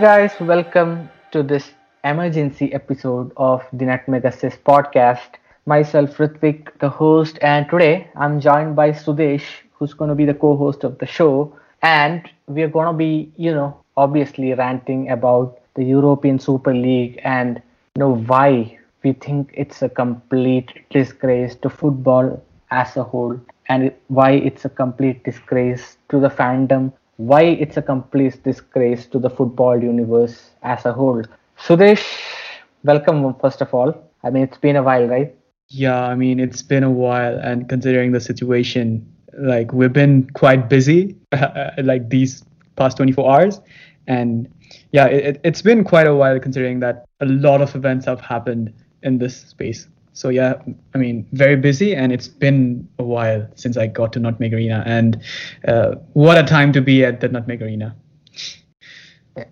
Guys, welcome to this emergency episode of the Nutmeg Assist podcast. Myself, Rithwik, the host, and today I'm joined by Sudesh, who's going to be the co host of the show. And we're going to be, you know, obviously ranting about the European Super League and, you know, why we think it's a complete disgrace to football as a whole and why it's a complete disgrace to the fandom why it's a complete disgrace to the football universe as a whole. Sudesh, welcome first of all. I mean, it's been a while, right? Yeah, I mean, it's been a while, and considering the situation, like we've been quite busy, uh, like these past 24 hours, and yeah, it, it's been quite a while considering that a lot of events have happened in this space so yeah i mean very busy and it's been a while since i got to nutmeg arena and uh, what a time to be at the nutmeg arena.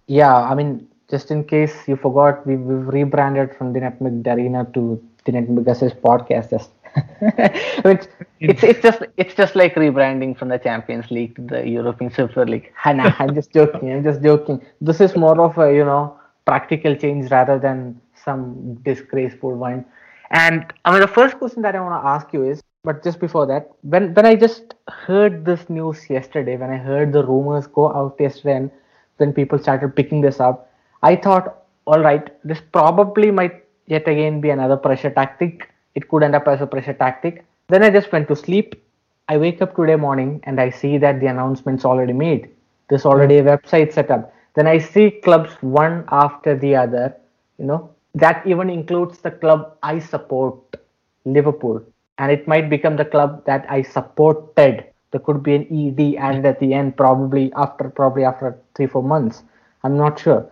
Yeah i mean just in case you forgot we, we've rebranded from the nutmeg arena to the nutmeg assist podcast just it's, it's it's just it's just like rebranding from the champions league to the european super league. Nah, i'm just joking i'm just joking. This is more of a you know practical change rather than some disgraceful one and I mean, the first question that I want to ask you is, but just before that, when when I just heard this news yesterday, when I heard the rumors go out yesterday, and when people started picking this up, I thought, all right, this probably might yet again be another pressure tactic. It could end up as a pressure tactic. Then I just went to sleep. I wake up today morning and I see that the announcement's already made. There's already a website set up. Then I see clubs one after the other, you know, that even includes the club I support, Liverpool, and it might become the club that I supported. There could be an ED and at the end, probably after probably after three four months. I'm not sure.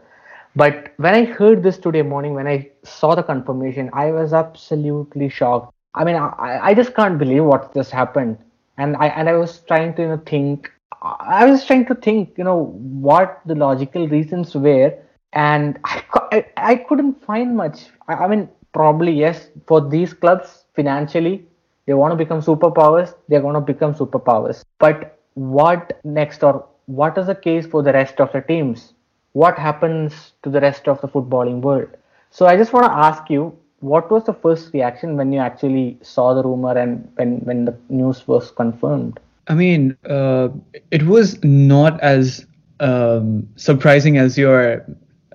But when I heard this today morning, when I saw the confirmation, I was absolutely shocked. I mean, I, I just can't believe what just happened. And I and I was trying to you know, think. I was trying to think, you know, what the logical reasons were and I, I, I couldn't find much. I, I mean, probably yes, for these clubs financially, they want to become superpowers, they're going to become superpowers. But what next, or what is the case for the rest of the teams? What happens to the rest of the footballing world? So I just want to ask you, what was the first reaction when you actually saw the rumor and when when the news was confirmed? I mean, uh, it was not as um, surprising as your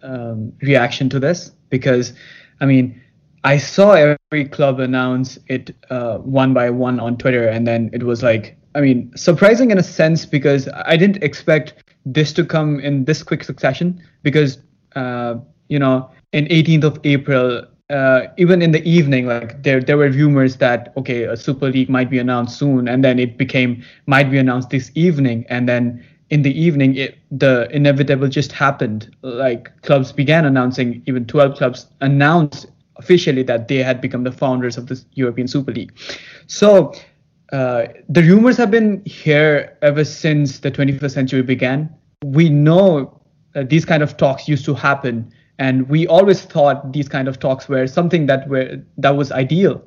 um, reaction to this because, I mean, I saw every club announce it uh, one by one on Twitter, and then it was like, I mean, surprising in a sense because I didn't expect this to come in this quick succession because, uh, you know, in 18th of April, uh, even in the evening, like there there were rumors that okay, a Super League might be announced soon, and then it became might be announced this evening, and then in the evening, it, the inevitable just happened. Like clubs began announcing, even 12 clubs announced officially that they had become the founders of the European Super League. So uh, the rumors have been here ever since the 21st century began. We know these kind of talks used to happen, and we always thought these kind of talks were something that were that was ideal.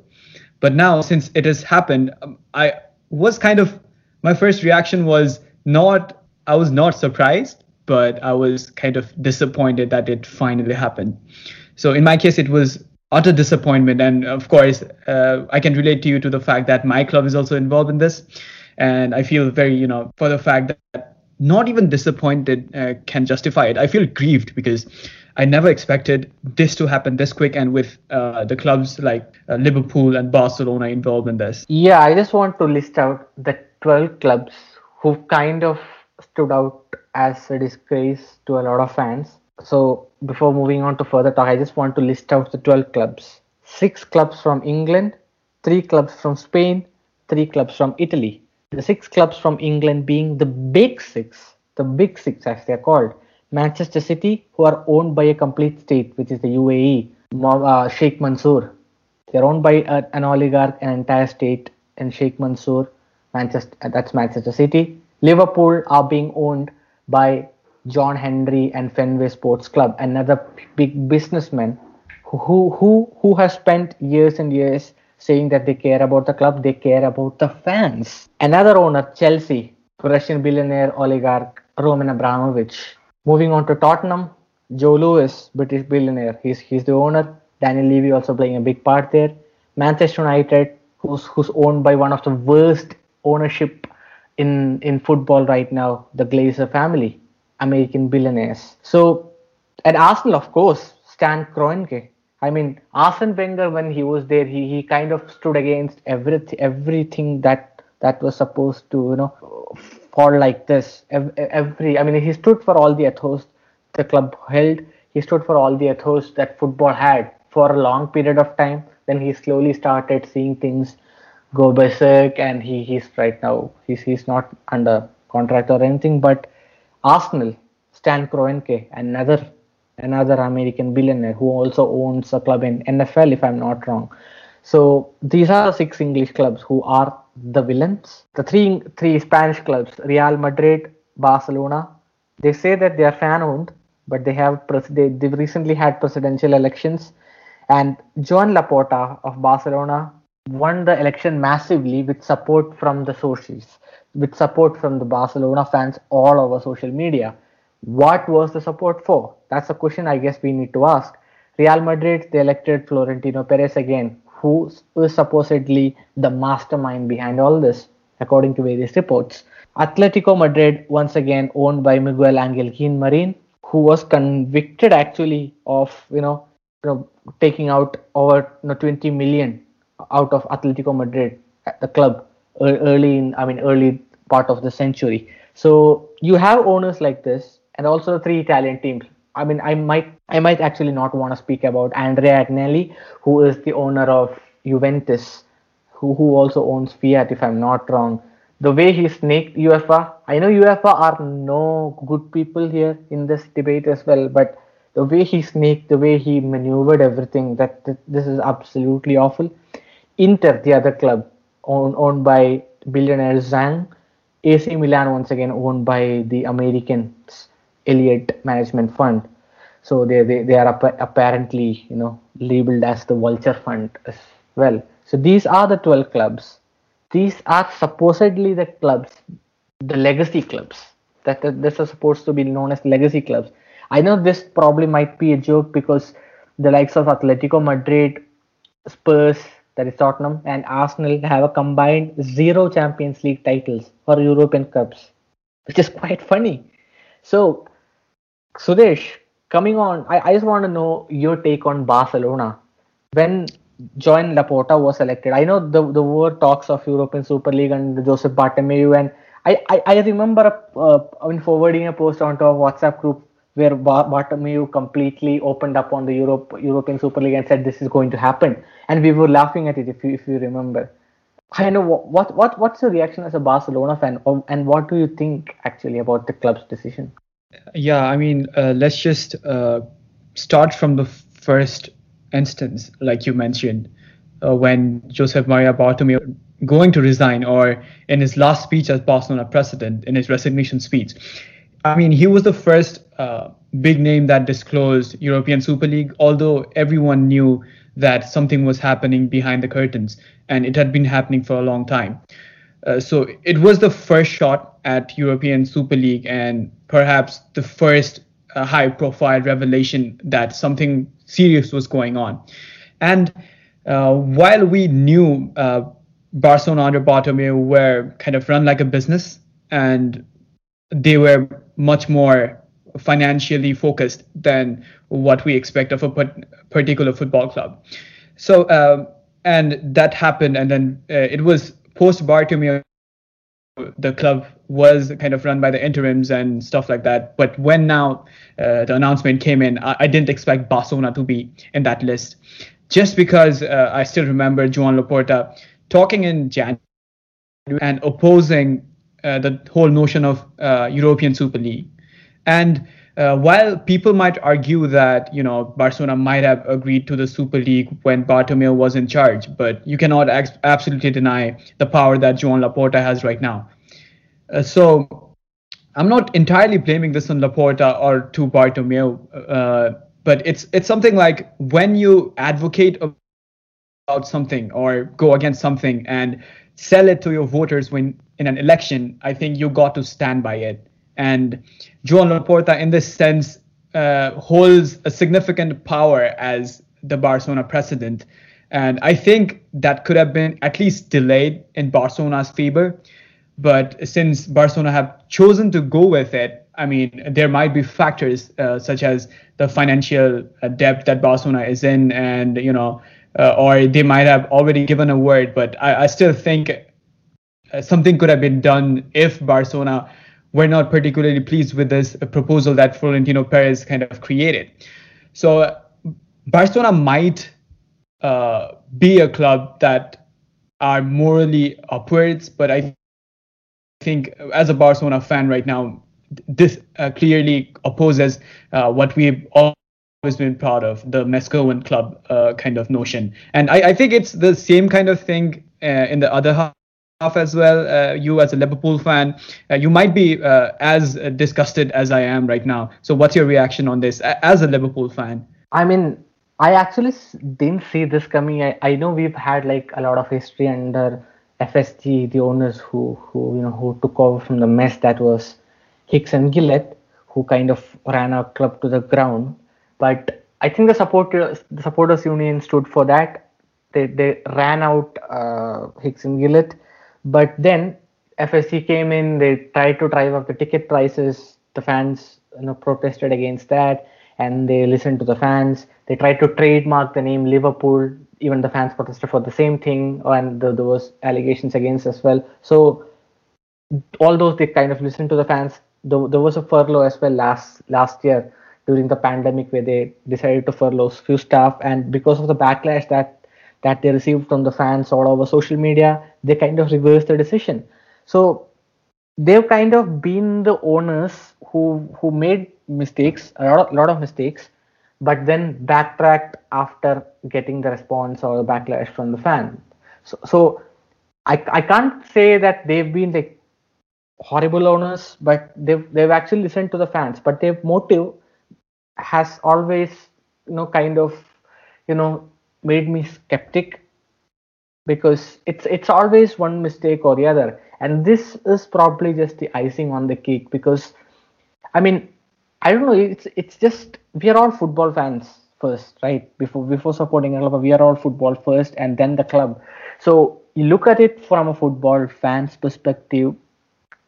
But now, since it has happened, um, I was kind of my first reaction was not I was not surprised, but I was kind of disappointed that it finally happened. So in my case, it was utter disappointment, and of course, uh, I can relate to you to the fact that my club is also involved in this, and I feel very, you know, for the fact that not even disappointed uh, can justify it. I feel grieved because I never expected this to happen this quick and with uh, the clubs like uh, Liverpool and Barcelona involved in this. Yeah, I just want to list out the 12 clubs who kind of stood out as a disgrace to a lot of fans. So before moving on to further talk, I just want to list out the 12 clubs. Six clubs from England, three clubs from Spain, three clubs from Italy. The six clubs from England being the big six, the big six as they are called. Manchester City, who are owned by a complete state, which is the UAE, uh, Sheikh Mansour. They're owned by an oligarch, an entire state in Sheikh Mansour. Manchester, that's Manchester City. Liverpool are being owned by John Henry and Fenway Sports Club, another big businessman who who who has spent years and years saying that they care about the club, they care about the fans. Another owner, Chelsea, Russian billionaire oligarch Roman Abramovich. Moving on to Tottenham, Joe Lewis, British billionaire, he's he's the owner. Daniel Levy also playing a big part there. Manchester United, who's who's owned by one of the worst ownership in in football right now, the Glazer family, American billionaires. So at Arsenal, of course, Stan Kroenke. I mean, Arsene Wenger, when he was there, he, he kind of stood against everything everything that that was supposed to you know fall like this. Every I mean, he stood for all the ethos the club held. He stood for all the ethos that football had for a long period of time. Then he slowly started seeing things go berserk, and he he's right now he's he's not under contract or anything. But Arsenal, Stan Kroenke, another another American billionaire who also owns a club in NFL, if I'm not wrong. So these are six English clubs who are the villains. The three three Spanish clubs, Real Madrid, Barcelona, they say that they are fan owned, but they have pres- they, they've recently had presidential elections, and Joan Laporta of Barcelona won the election massively with support from the socials, with support from the Barcelona fans all over social media. What was the support for? That's a question I guess we need to ask. Real Madrid, they elected Florentino Perez again, who is supposedly the mastermind behind all this, according to various reports. Atletico Madrid, once again owned by Miguel Angel Marin, who was convicted actually of you know, you know taking out over you know, 20 million out of Atletico Madrid, the club, early in I mean early part of the century. So you have owners like this, and also three Italian teams. I mean, I might I might actually not want to speak about Andrea Agnelli, who is the owner of Juventus, who who also owns Fiat, if I'm not wrong the way he snaked UEFA. I know UEFA are no good people here in this debate as well, but the way he snaked, the way he maneuvered everything, that, that this is absolutely awful. Inter, the other club, owned, owned by billionaire Zhang. AC Milan, once again, owned by the Americans, Elliott Management Fund. So they, they, they are apparently, you know, labeled as the Vulture Fund as well. So these are the 12 clubs these are supposedly the clubs, the legacy clubs. That, that this is supposed to be known as legacy clubs. I know this probably might be a joke because the likes of Atletico Madrid, Spurs, that is Tottenham, and Arsenal have a combined zero Champions League titles or European Cups, which is quite funny. So, Sudesh, coming on, I, I just want to know your take on Barcelona. When Joan Laporta was selected. I know the the were talks of European Super League and Joseph Bartomeu, and I I, I remember uh, I mean forwarding a post onto a WhatsApp group where Bartomeu completely opened up on the Europe European Super League and said this is going to happen, and we were laughing at it if you if you remember. I know what what what's your reaction as a Barcelona fan, and what do you think actually about the club's decision? Yeah, I mean, uh, let's just uh, start from the first instance, like you mentioned, uh, when Joseph Maria Bartomeu going to resign, or in his last speech as Barcelona president, in his resignation speech. I mean, he was the first uh, big name that disclosed European Super League, although everyone knew that something was happening behind the curtains, and it had been happening for a long time. Uh, so it was the first shot at European Super League, and perhaps the first uh, high-profile revelation that something serious was going on. And uh, while we knew uh, Barcelona under Bartomeu were kind of run like a business and they were much more financially focused than what we expect of a particular football club. So, uh, and that happened, and then uh, it was post Bartomeu the club was kind of run by the interims and stuff like that. But when now uh, the announcement came in, I, I, didn't expect Barcelona to be in that list, just because uh, I still remember Joan Laporta talking in January and opposing uh, the whole notion of uh, European Super League. And uh, while people might argue that you know Barcelona might have agreed to the Super League when Bartomeu was in charge, but you cannot ex- absolutely deny the power that Joan Laporta has right now. Uh, so I'm not entirely blaming this on Laporta or to Bartomeu, uh, but it's it's something like when you advocate about something or go against something and sell it to your voters when in an election, I think you got to stand by it. And Joan Laporta, in this sense, uh, holds a significant power as the Barcelona president. And I think that could have been at least delayed in Barcelona's favor. But since Barcelona have chosen to go with it, I mean, there might be factors uh, such as the financial uh, debt that Barcelona is in, and you know, uh, or they might have already given a word. But I, I still think something could have been done if Barcelona were not particularly pleased with this proposal that Florentino Perez kind of created. So Barcelona might uh, be a club that are morally upwards, but I think as a Barcelona fan right now, this uh, clearly opposes uh, what we've always been proud of, the més que un club uh, kind of notion. And I, I, think it's the same kind of thing uh, in the other half as well. Uh, you as a Liverpool fan, uh, you might be uh, as disgusted as I am right now. So, what's your reaction on this as a Liverpool fan? I mean, I actually didn't see this coming. I, I know we've had like a lot of history under FSG, the owners who who you know who took over from the mess that was Hicks and Gillett, who kind of ran our club to the ground. But I think the supporters the supporters union stood for that. They they ran out uh, Hicks and Gillett but then FSG came in, they tried to drive up the ticket prices. The fans you know, protested against that and they listened to the fans. They tried to trademark the name Liverpool. Even the fans protested for the same thing, and the, there was allegations against as well. So all those they kind of listened to the fans. There, there was a furlough as well last last year during the pandemic where they decided to furlough few staff, and because of the backlash that that they received from the fans all over social media, they kind of reversed the decision. So they've kind of been the owners who who made mistakes, a lot of, lot of mistakes, but then backtracked after getting the response or the backlash from the fan. So, so I, I can't say that they've been like horrible owners, but they've they've actually listened to the fans. But their motive has always, you know, kind of, you know, made me skeptic because it's it's always one mistake or the other. And this is probably just the icing on the cake because i mean i don't know it's it's just we are all football fans first right? Before before supporting a club we are all football first and then the club. So you look at it from a football fan's perspective.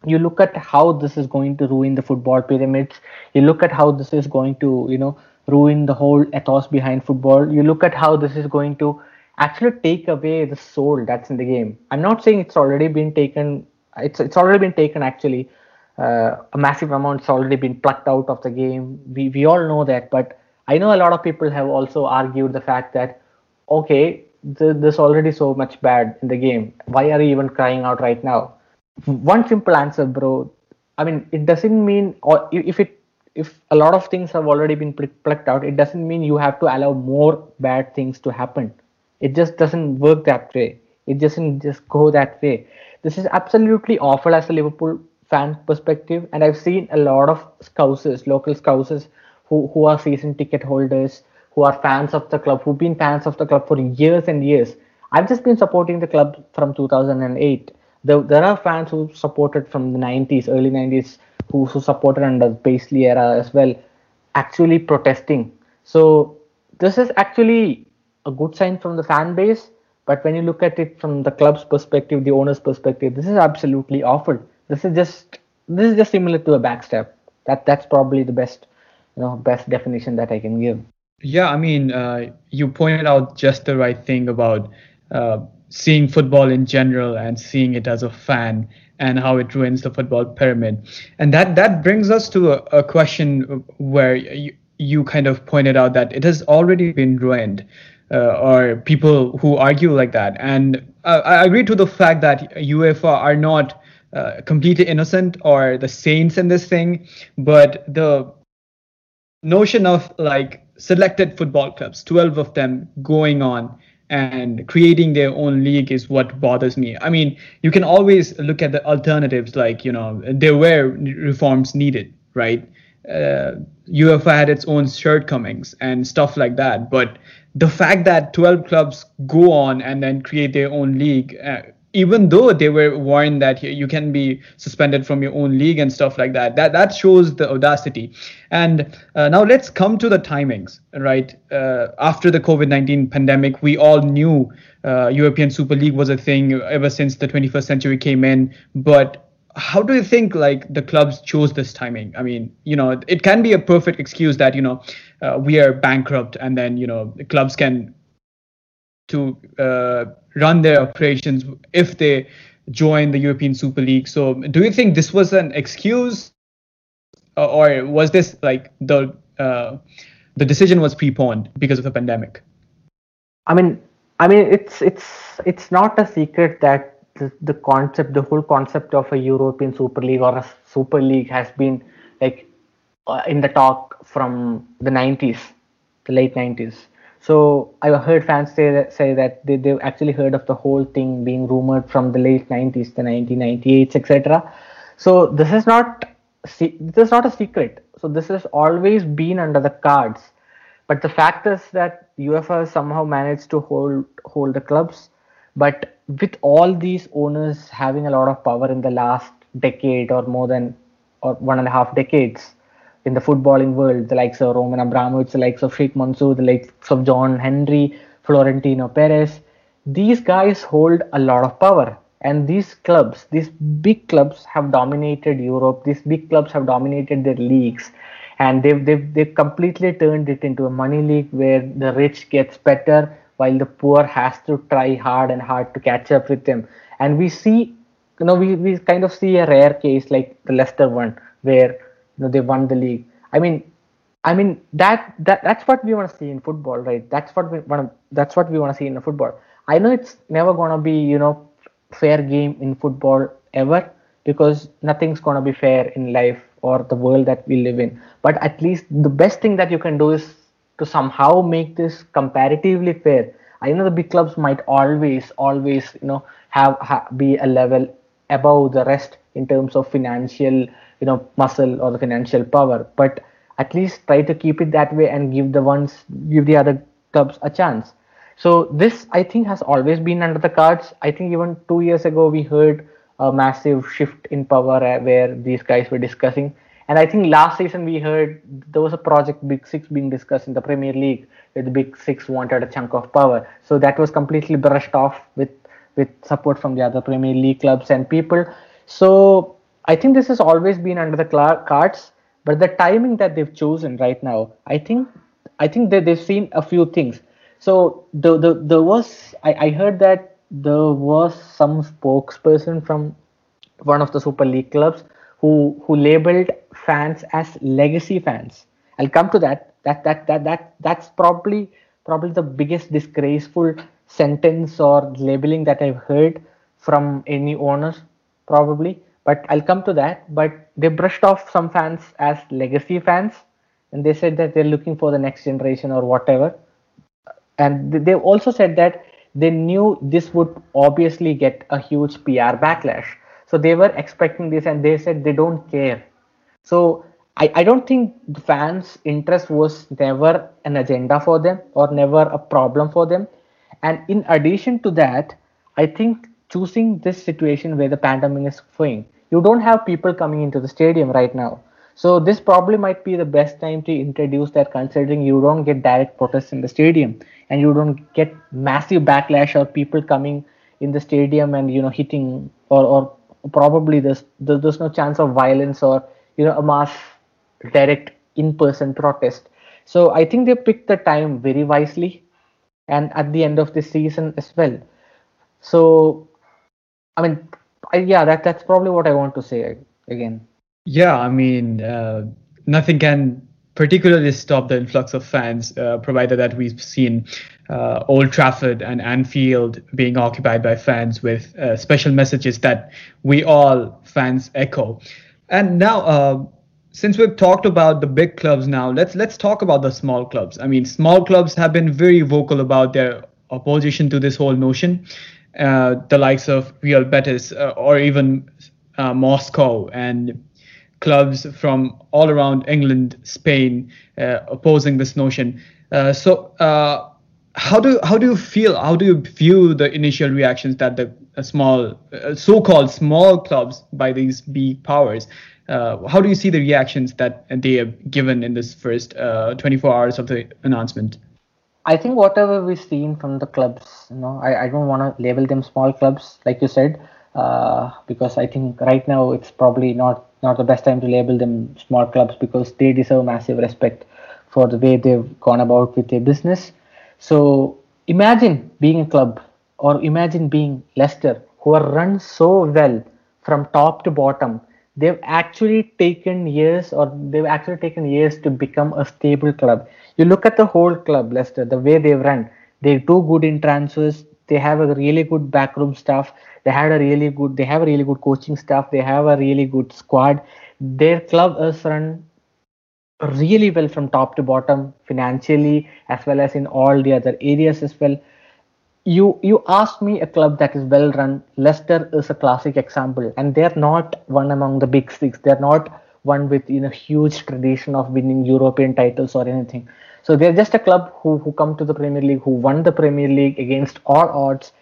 You look at how this is going to ruin the football pyramids. You look at how this is going to you know ruin the whole ethos behind football. You look at how this is going to actually take away the soul that's in the game. I'm not saying it's already been taken. It's it's already been taken actually. Uh, a massive amount's already been plucked out of the game. We we all know that, but I know a lot of people have also argued the fact that okay, th- there's already so much bad in the game. Why are you even crying out right now? One simple answer, bro. I mean, it doesn't mean, or if it if a lot of things have already been plucked out, it doesn't mean you have to allow more bad things to happen. It just doesn't work that way. It doesn't just go that way. This is absolutely awful as a Liverpool fan perspective, and I've seen a lot of scousers, local scousers, who, who are season ticket holders, who are fans of the club, who've been fans of the club for years and years. I've just been supporting the club from 2008. There, there are fans who supported from the 90s, early 90s, who, who supported under Paisley era as well, actually protesting. So this is actually a good sign from the fan base. But when you look at it from the club's perspective, the owner's perspective, this is absolutely awful. This is just this is just similar to a backstab. That that's probably the best, you know, best definition that I can give. Yeah, I mean, uh, you pointed out just the right thing about uh, seeing football in general and seeing it as a fan and how it ruins the football pyramid. And that that brings us to a, a question where you, you kind of pointed out that it has already been ruined, uh, or people who argue like that. And uh, I agree to the fact that UEFA are not uh, completely innocent or the saints in this thing, but the notion of like selected football clubs, 12 of them going on and creating their own league is what bothers me. I mean, you can always look at the alternatives, like, you know, there were reforms needed, right? Uh, UEFA had its own shortcomings and stuff like that. But the fact that 12 clubs go on and then create their own league, uh, even though they were warned that you can be suspended from your own league and stuff like that. That that shows the audacity. And uh, now let's come to the timings, right? Uh, after the COVID nineteen pandemic, we all knew uh, European Super League was a thing ever since the 21st century came in, but how do you think like the clubs chose this timing i mean you know it can be a perfect excuse that you know uh, we are bankrupt and then you know clubs can to uh, run their operations if they join the european super league so do you think this was an excuse or was this like the uh, the decision was preponed because of the pandemic i mean i mean it's it's it's not a secret that the, concept, the whole concept of a European Super League or a Super League has been like uh, in the talk from the 90s, the late 90s. So I heard fans say that say that they they've actually heard of the whole thing being rumored from the late 90s, the 1998s, etc. So this is not this is not a secret. So this has always been under the cards. But the fact is that UEFA somehow managed to hold hold the clubs, but with all these owners having a lot of power in the last decade or more than or one and a half decades in the footballing world, the likes of Roman Abramovich, the likes of Sheikh Mansour, the likes of John Henry, Florentino Perez, these guys hold a lot of power. And these clubs, these big clubs have dominated Europe. These big clubs have dominated their leagues. And they've, they've, they've completely turned it into a money league where the rich gets better while the poor has to try hard and hard to catch up with them and we see you know we, we kind of see a rare case like the leicester one where you know they won the league. I mean i mean that that that's what we want to see in football right? That's what we want that's what we want to see in football. I know it's never to be you know fair game in football ever because nothing's to be fair in life or the world that we live in. But at least the best thing that you can do is to somehow make this comparatively fair. I know the big clubs might always always you know have, have be a level above the rest in terms of financial you know muscle or the financial power but at least try to keep it that way and give the ones give the other clubs a chance so this i think has always been under the cards i think even 2 years ago we heard a massive shift in power uh, where these guys were discussing and I think last season we heard there was a project Big Six being discussed in the Premier League where the Big Six wanted a chunk of power. So that was completely brushed off with with support from the other Premier League clubs and people. So I think this has always been under the cards, but the timing that they've chosen right now, I think I think that they've seen a few things. So the the there was I, I heard that there was some spokesperson from one of the Super League clubs who who labeled fans as legacy fans. I'll come to that. That that that that that's probably probably the biggest disgraceful sentence or labeling that I've heard from any owners probably. But I'll come to that. But they brushed off some fans as legacy fans, and they said that they're looking for the next generation or whatever. And they also said that they knew this would obviously get a huge PR backlash so they were expecting this and they said they don't care. So I, I don't think the fans' interest was never an agenda for them or never a problem for them. And in addition to that, I think choosing this situation where the pandemic is going, you don't have people coming into the stadium right now. So this probably might be the best time to introduce that considering you don't get direct protests in the stadium and you don't get massive backlash or people coming in the stadium and you know hitting or, or probably there's there's no chance of violence or you know a mass direct in-person protest so i think they picked the time very wisely and at the end of the season as well so i mean I, yeah that that's probably what i want to say again yeah i mean uh, nothing can particularly stop the influx of fans, uh, provided that we've seen uh, Old Trafford and Anfield being occupied by fans with uh, special messages that we all fans echo. And now, uh, since we've talked about the big clubs, now let's let's talk about the small clubs. I mean, small clubs have been very vocal about their opposition to this whole notion. Uh, the likes of Real Betis uh, or even Moscow and clubs from all around England, Spain, uh, opposing this notion. Uh, so, uh, how do how do you feel? How do you view the initial reactions that the uh, small, uh, so-called small clubs by these big powers? Uh, how do you see the reactions that they have given in this first uh, 24 hours of the announcement? I think whatever we've seen from the clubs, you know, I, I don't want to label them small clubs, like you said, uh, because I think right now it's probably not not the best time to label them small clubs because they deserve massive respect for the way they've gone about with their business so imagine being a club or imagine being Leicester who are run so well from top to bottom. They've actually taken years or they've actually taken years to become a stable club. You look at the whole club, Leicester, the way they've run. They do good in transfers. They have a really good backroom staff. They had a really good. They have a really good coaching staff. They have a really good squad. Their club is run really well from top to bottom financially as well as in all the other areas as well you you asked me a club that is well run leicester is a classic example and they're not one among the big six they're not one with you know huge tradition of winning european titles or anything so they're just a club who who come to the premier league who won the premier league against all odds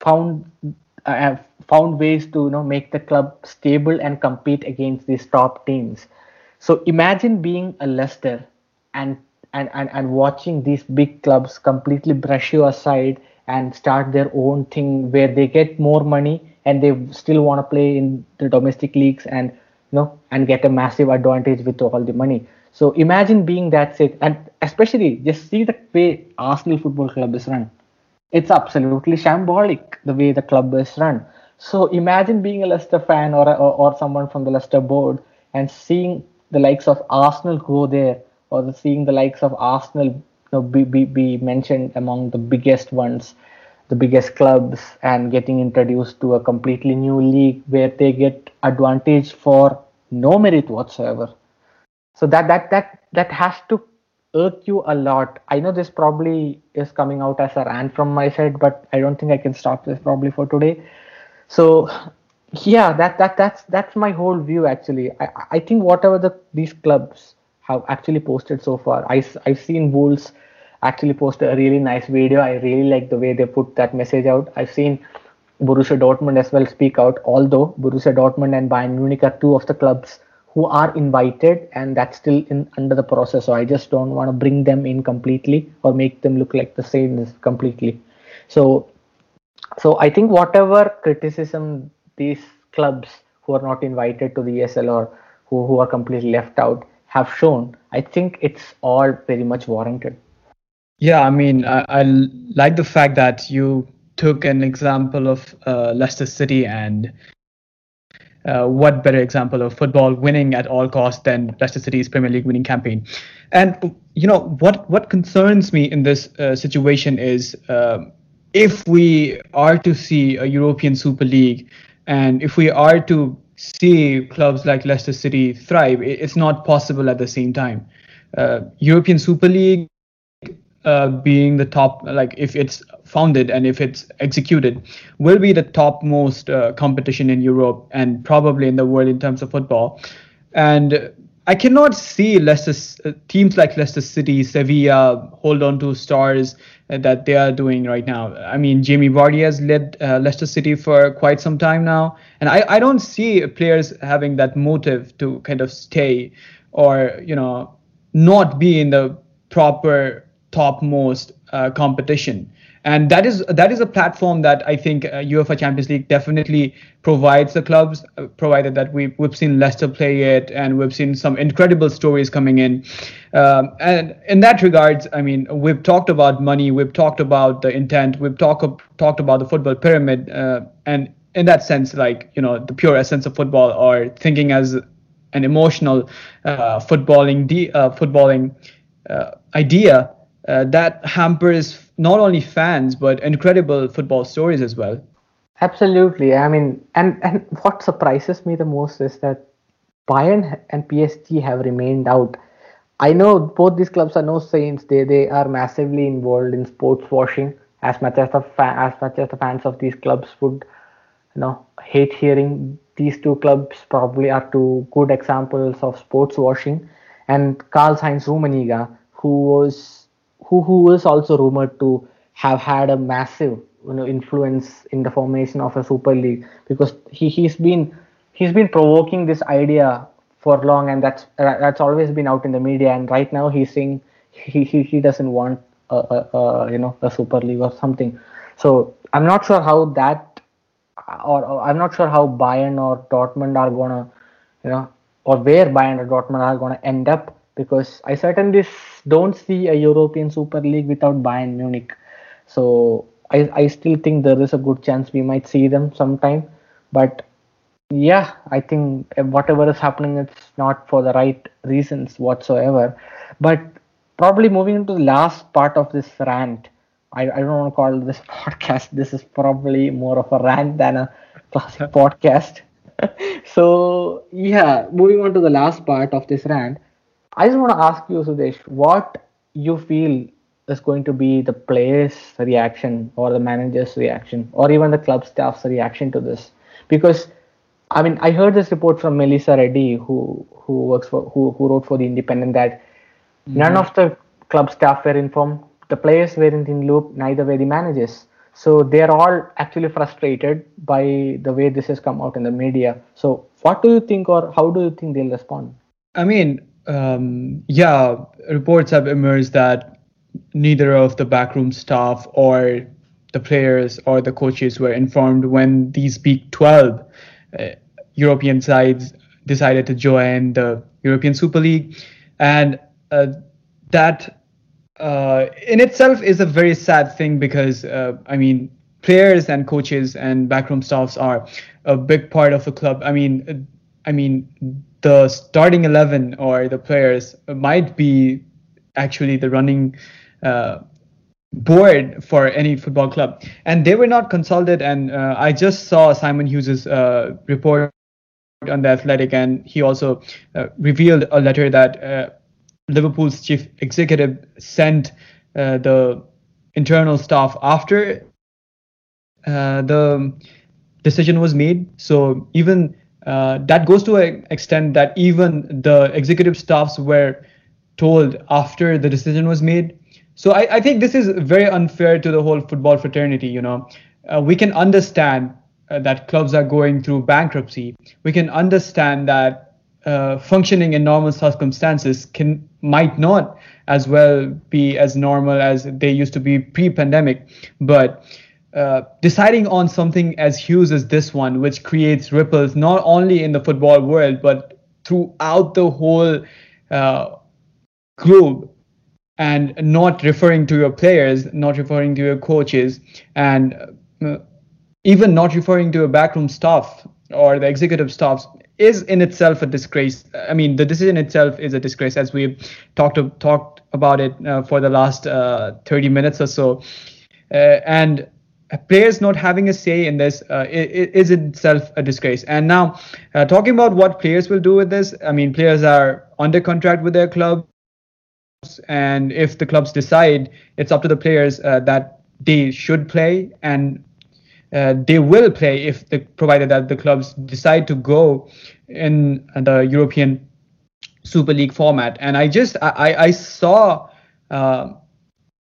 found uh, found ways to you know make the club stable and compete against these top teams so imagine being a Leicester and and, and, and watching these big clubs completely brush you aside and start their own thing where they get more money and they still want to play in the domestic leagues and you know and get a massive advantage with all the money. So imagine being that sick and especially just see the way Arsenal Football Club is run. It's absolutely shambolic the way the club is run. So imagine being a Leicester fan or, or, or someone from the Leicester board and seeing the likes of Arsenal go there, or the, seeing the likes of Arsenal you know, be, be, be mentioned among the biggest ones, the biggest clubs, and getting introduced to a completely new league where they get advantage for no merit whatsoever. So that that that that has to irk you a lot. I know this probably is coming out as a rant from my side, but I don't think I can stop this probably for today. So yeah that that that's that's my whole view actually i i think whatever the these clubs have actually posted so far i i've seen wolves actually post a really nice video i really like the way they put that message out i've seen borussia dortmund as well speak out although borussia dortmund and bayern munich are two of the clubs who are invited and that's still in under the process so i just don't want to bring them in completely or make them look like the same completely so so i think whatever criticism these clubs who are not invited to the ESL or who, who are completely left out have shown, I think it's all very much warranted. Yeah, I mean, I, I like the fact that you took an example of uh, Leicester City and uh, what better example of football winning at all costs than Leicester City's Premier League winning campaign? And you know what what concerns me in this uh, situation is uh, if we are to see a European Super League and if we are to see clubs like Leicester City thrive, it's not possible at the same time. Uh, European Super League uh, being the top, like if it's founded and if it's executed, will be the topmost uh, competition in Europe and probably in the world in terms of football. And I cannot see Leicester uh, teams like Leicester City, Sevilla hold on to stars that they are doing right now. I mean, Jamie Vardy has led uh, Leicester City for quite some time now, and I, I don't see players having that motive to kind of stay or you know not be in the proper topmost uh, competition and that is that is a platform that I think uh, UEFA Champions League definitely provides the clubs, uh, provided that we we've seen Leicester play it, and we've seen some incredible stories coming in. Um, and in that regards, I mean, we've talked about money, we've talked about the intent, we've talked talked about the football pyramid, uh, and in that sense, like you know, the pure essence of football, or thinking as an emotional uh, footballing de- uh, footballing uh, that hampers not only fans but incredible football stories as well. Absolutely. I mean, and and what surprises me the most is that Bayern and PSG have remained out. I know both these clubs are no saints. They they are massively involved in sports washing. As much as the fa- as much as the fans of these clubs would, you know, hate hearing these two clubs probably are two good examples of sports washing. And Karl Heinz Rummenigge, who was who who is also rumored to have had a massive you know influence in the formation of a super league because he he's been he's been provoking this idea for long and that's uh, that's always been out in the media and right now he's saying he he, he doesn't want a, a, a you know a super league or something. So i'm not sure how that or, or i'm not sure how bayern or dortmund are gonna you know or where bayern or dortmund are gonna end up because i certainly don't see a european super league without bayern munich so I, I still think there is a good chance we might see them sometime. But yeah, I think whatever is happening, it's not for the right reasons whatsoever. But probably moving into the last part of this rant, I, I don't want to call this podcast. This is probably more of a rant than a classic podcast. so yeah, moving on to the last part of this rant, I just want to ask you, Sudesh, what you feel is going to be the players' reaction or the manager's reaction or even the club staff's reaction to this? Because I mean I heard this report from Melissa Reddy who who works for who, who wrote for the Independent that mm-hmm. none of the club staff were informed. The players weren't in loop neither were the managers. So they're all actually frustrated by the way this has come out in the media. So what do you think or how do you think they'll respond? I mean um, yeah reports have emerged that neither of the backroom staff or the players or the coaches were informed when these Big 12 uh, European sides decided to join the European Super League. And uh, that uh, in itself is a very sad thing because, uh, I mean, players and coaches and backroom staffs are a big part of the club. I mean, I mean, the starting 11 or the players might be actually the running uh, board for any football club, and they were not consulted. And uh, I just saw Simon Hughes's uh, report on the Athletic, and he also uh, revealed a letter that uh, Liverpool's chief executive sent uh, the internal staff after the decision was made. So even that goes to an extent that even the executive staffs were told after the decision was made so I, I think this is very unfair to the whole football fraternity. You know, uh, we can understand uh, that clubs are going through bankruptcy. We can understand that uh, functioning in normal circumstances can might not as well be as normal as they used to be pre-pandemic, but. Uh, deciding on something as huge as this one, which creates ripples not only in the football world but throughout the whole uh, globe, and not referring to your players, not referring to your coaches, and uh, even not referring to your backroom staff or the executive staffs is in itself a disgrace. I mean, the decision itself is a disgrace, as we've talked talked about it uh, for the last uh, 30 minutes or so, and players not having a say in this uh, is itself a disgrace. And now, uh, talking about what players will do with this, I mean, players are under contract with their clubs, and if the clubs decide, it's up to the players uh, that they should play and uh, they will play if the provided that the clubs decide to go in the European Super League format. And I just I, I saw uh,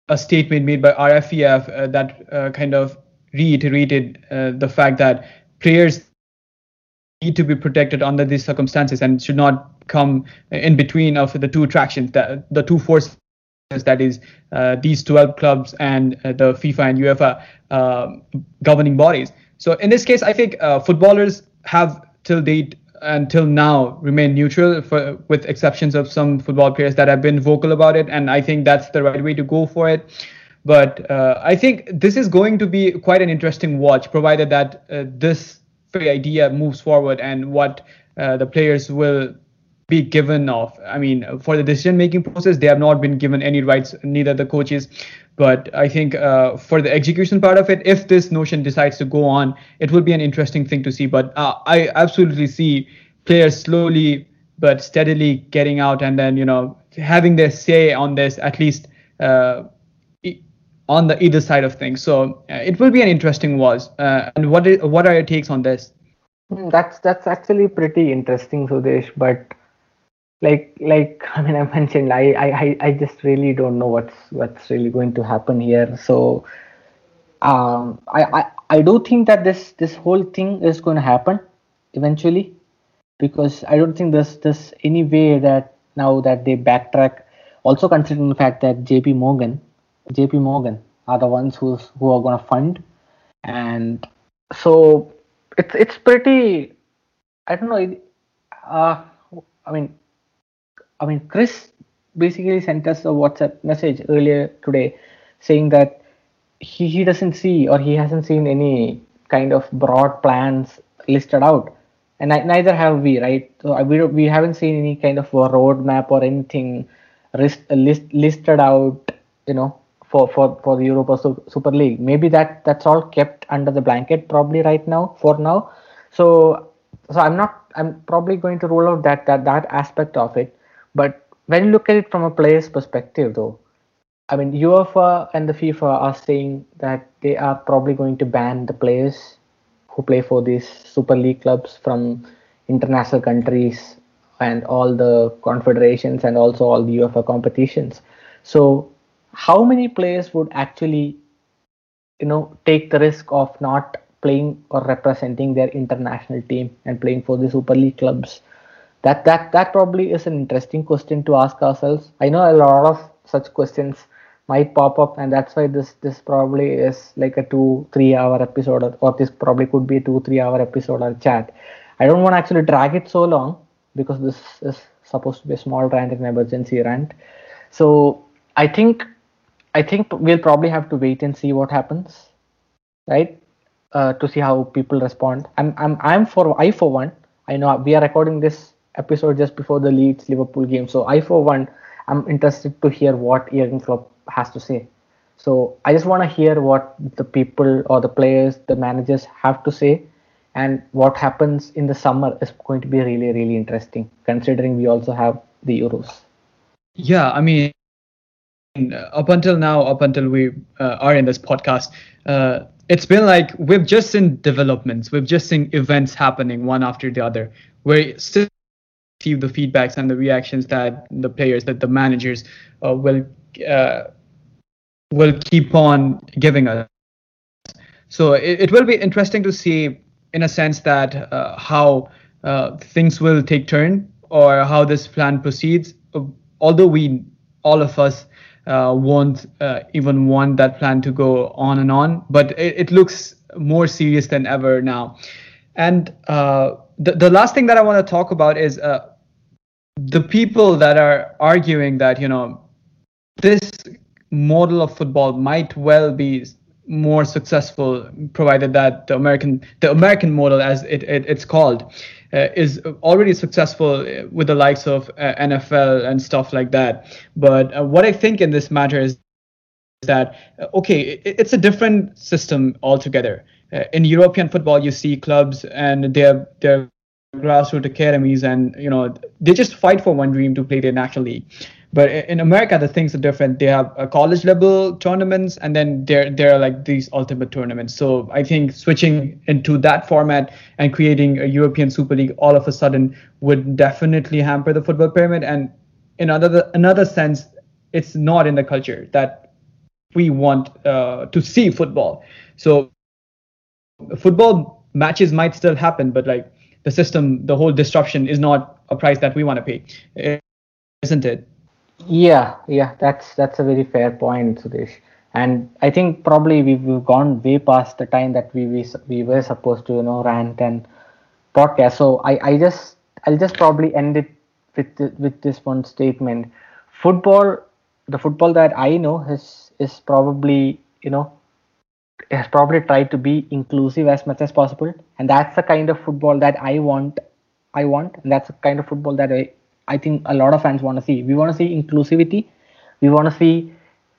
a statement made by RFEF uh, that uh, kind of reiterated uh, the fact that players need to be protected under these circumstances and should not come in between of the two attractions, the, the two forces that is uh, these 12 clubs and uh, the FIFA and UEFA uh, governing bodies. So in this case, I think footballers have till date until now remain neutral, for, with exceptions of some football players that have been vocal about it, and I think that's the right way to go for it. But uh, I think this is going to be quite an interesting watch, provided that uh, this idea moves forward and what the players will be given off. i mean for the decision making process they have not been given any rights neither the coaches. But i think uh, for the execution part of it if this notion decides to go on it will be an interesting thing to see. But uh, i absolutely see players slowly but steadily getting out and then you know having their say on this at least uh, on the either side of things. So uh, it will be an interesting watch. Uh, and what is, what are your takes on this? Hmm, that's that's actually pretty interesting sudesh but like like I mean I mentioned I, I I just really don't know what's what's really going to happen here. So um, I, I I do think that this this whole thing is going to happen eventually because I don't think there's there's any way that now that they backtrack. Also considering the fact that JP Morgan, JP Morgan are the ones who's who are going to fund, and so it's it's pretty. I don't know. Uh, I mean, I mean, Chris basically sent us a WhatsApp message earlier today saying that he, he doesn't see or he hasn't seen any kind of broad plans listed out. And I, neither have we, right? So we, we haven't seen any kind of a roadmap or anything list, list, listed out, you know, for, for, for the Europa Super League. Maybe that that's all kept under the blanket probably right now for now. So so I'm not I'm probably going to rule out that that that aspect of it. But when you look at it from a player's perspective, though, I mean, UEFA and the FIFA are saying that they are probably going to ban the players who play for these Super League clubs from international countries and all the confederations and also all the UEFA competitions. So, how many players would actually, you know, take the risk of not playing or representing their international team and playing for the Super League clubs? That that that probably is an interesting question to ask ourselves. I know a lot of such questions might pop up and that's why this this probably is like a two three hour episode or, or this probably could be a two three hour episode or chat. I don't want to actually drag it so long because this is supposed to be a small rant and emergency rant. So i think i think we'll probably have to wait and see what happens right? Uh, to see how people respond. I'm i'm i'm for i for one i know we are recording this episode just before the Leeds Liverpool game. So I, for one, I'm interested to hear what Jurgen Klopp has to say. So I just want to hear what the people or the players, the managers have to say, and what happens in the summer is going to be really, really interesting, considering we also have the Euros. Yeah, I mean, up until now, up until we uh, are in this podcast, uh, it's been like we've just seen developments, we've just seen events happening one after the other. We're still receive the feedbacks and the reactions that the players, that the managers uh, will uh, will keep on giving us. So it, it, will be interesting to see, in a sense, that uh, how uh, things will take turn or how this plan proceeds. Although we, all of us, uh, won't uh, even want that plan to go on and on, but it, it looks more serious than ever now. And the, the last thing that I want to talk about is uh, the people that are arguing that you know this model of football might well be more successful provided that the American the American model as it, it it's called uh, is already successful with the likes of uh, NFL and stuff like that. But uh, what I think in this matter is that uh, okay, it, it's a different system altogether. Uh, in European football, you see clubs and they're they're grassroots academies and you know they just fight for one dream to play their national league. But in america the things are different. They have a college level tournaments and then there there are like these ultimate tournaments. So i think switching into that format and creating a european super league all of a sudden would definitely hamper the football pyramid. And in another another sense it's not in the culture that we want uh, to see football. So football matches might still happen but like the system, the whole disruption is not a price that we want to pay, isn't it? Yeah, yeah, that's that's a very fair point, Sudesh. And I think probably we've, we've gone way past the time that we, we we were supposed to you know rant and podcast. So I I just I'll just probably end it with the, with this one statement. Football, the football that I know is is probably you know has probably tried to be inclusive as much as possible. And that's the kind of football that i want i want. And that's the kind of football that i i think a lot of fans want to see. We want to see inclusivity. We want to see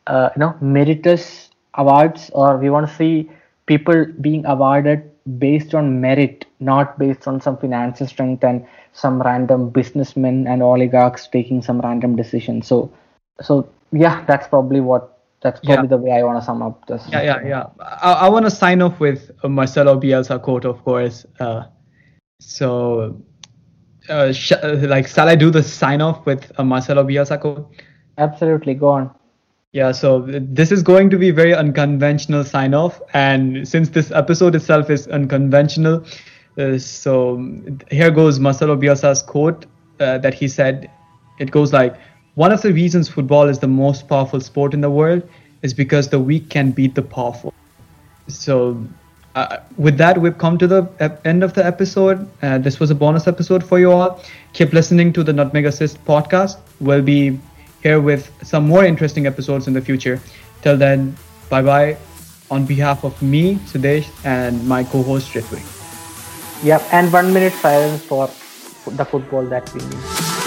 uh, you know meritorious awards or we want to see people being awarded based on merit not based on some financial strength and some random businessmen and oligarchs taking some random decisions. So so yeah that's probably what that's probably yeah. the way I want to sum up this. Yeah, yeah, yeah. I, I want to sign off with Marcelo Bielsa quote, of course. Uh, so uh, sh- uh, like, shall I do the sign off with Marcelo Bielsa quote? Absolutely, go on. Yeah, so this is going to be very unconventional sign off, and since this episode itself is unconventional, uh, so here goes Marcelo Bielsa's quote uh, that he said. It goes like, "One of the reasons football is the most powerful sport in the world is because the weak can beat the powerful." So uh, with that, we've come to the end of the episode. Uh, this was a bonus episode for you all. Keep listening to the Nutmeg Assist podcast. We'll be here with some more interesting episodes in the future. Till then, bye bye. On behalf of me, Sudesh, and my co host, Rithwik. Yep, and one minute silence for the football that we need.